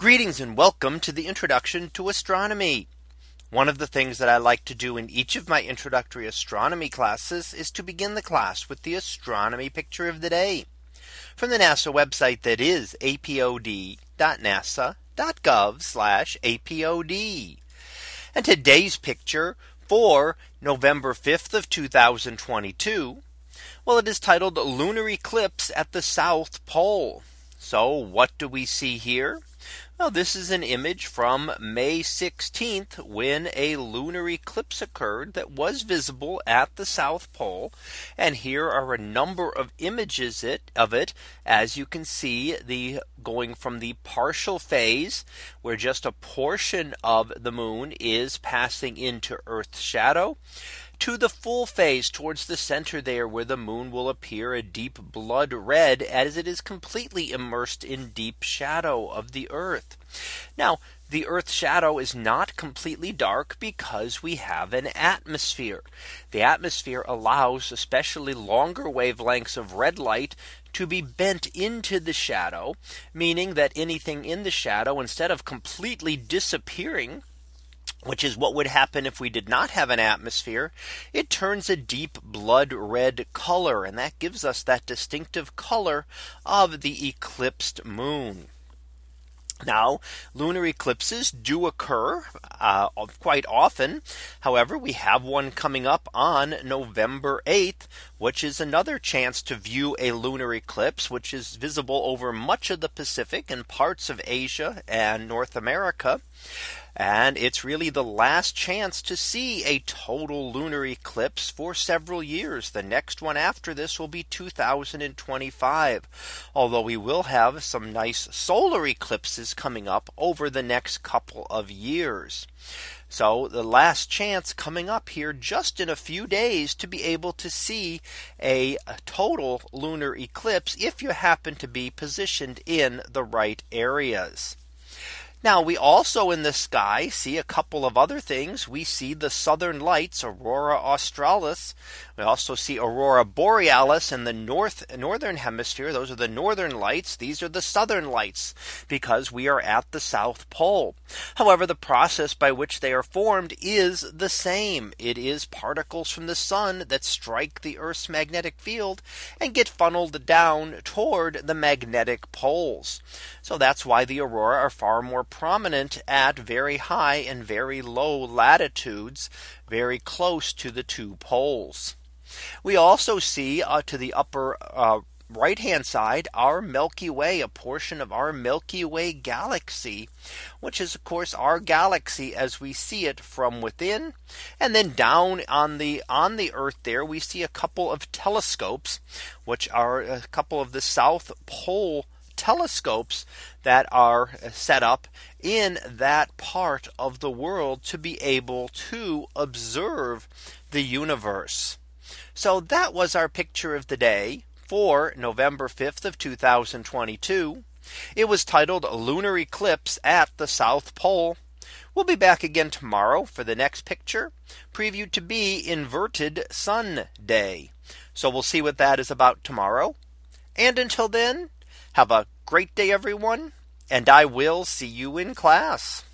Greetings and welcome to the introduction to astronomy. One of the things that I like to do in each of my introductory astronomy classes is to begin the class with the astronomy picture of the day from the NASA website that is apod.nasa.gov apod. And today's picture for November 5th of 2022. Well, it is titled lunar eclipse at the South Pole. So what do we see here? Well, this is an image from May 16th when a lunar eclipse occurred that was visible at the South Pole. And here are a number of images it, of it. As you can see the going from the partial phase where just a portion of the moon is passing into Earth's shadow to the full phase towards the center there where the moon will appear a deep blood red as it is completely immersed in deep shadow of the earth. Now the Earth's shadow is not completely dark because we have an atmosphere. The atmosphere allows especially longer wavelengths of red light to be bent into the shadow, meaning that anything in the shadow, instead of completely disappearing, which is what would happen if we did not have an atmosphere, it turns a deep blood red color. And that gives us that distinctive color of the eclipsed moon. Now, lunar eclipses do occur uh, quite often. However, we have one coming up on November 8th, which is another chance to view a lunar eclipse, which is visible over much of the Pacific and parts of Asia and North America. And it's really the last chance to see a total lunar eclipse for several years. The next one after this will be 2025. Although we will have some nice solar eclipses coming up over the next couple of years. So the last chance coming up here just in a few days to be able to see a, total lunar eclipse if you happen to be positioned in the right areas. Now we also in the sky see a couple of other things. We see the southern lights, aurora australis. We also see aurora borealis in the north northern hemisphere. Those are the northern lights. These are the southern lights because we are at the South Pole. However, the process by which they are formed is the same. It is particles from the sun that strike the Earth's magnetic field and get funneled down toward the magnetic poles. So that's why the aurora are far more prominent at very high and very low latitudes, very close to the two poles. We also see uh, to the upper uh, right hand side our Milky Way, a portion of our Milky Way galaxy, which is of course our galaxy as we see it from within. And then down on the on the earth there we see a couple of telescopes, which are a couple of the South Pole telescopes that are uh, set up in that part of the world to be able to observe the universe. So that was our picture of the day for November 5th of 2022. It was titled Lunar Eclipse at the South Pole. We'll be back again tomorrow for the next picture previewed to be inverted sun day. So we'll see what that is about tomorrow. And until then, have a great day, everyone, and I will see you in class.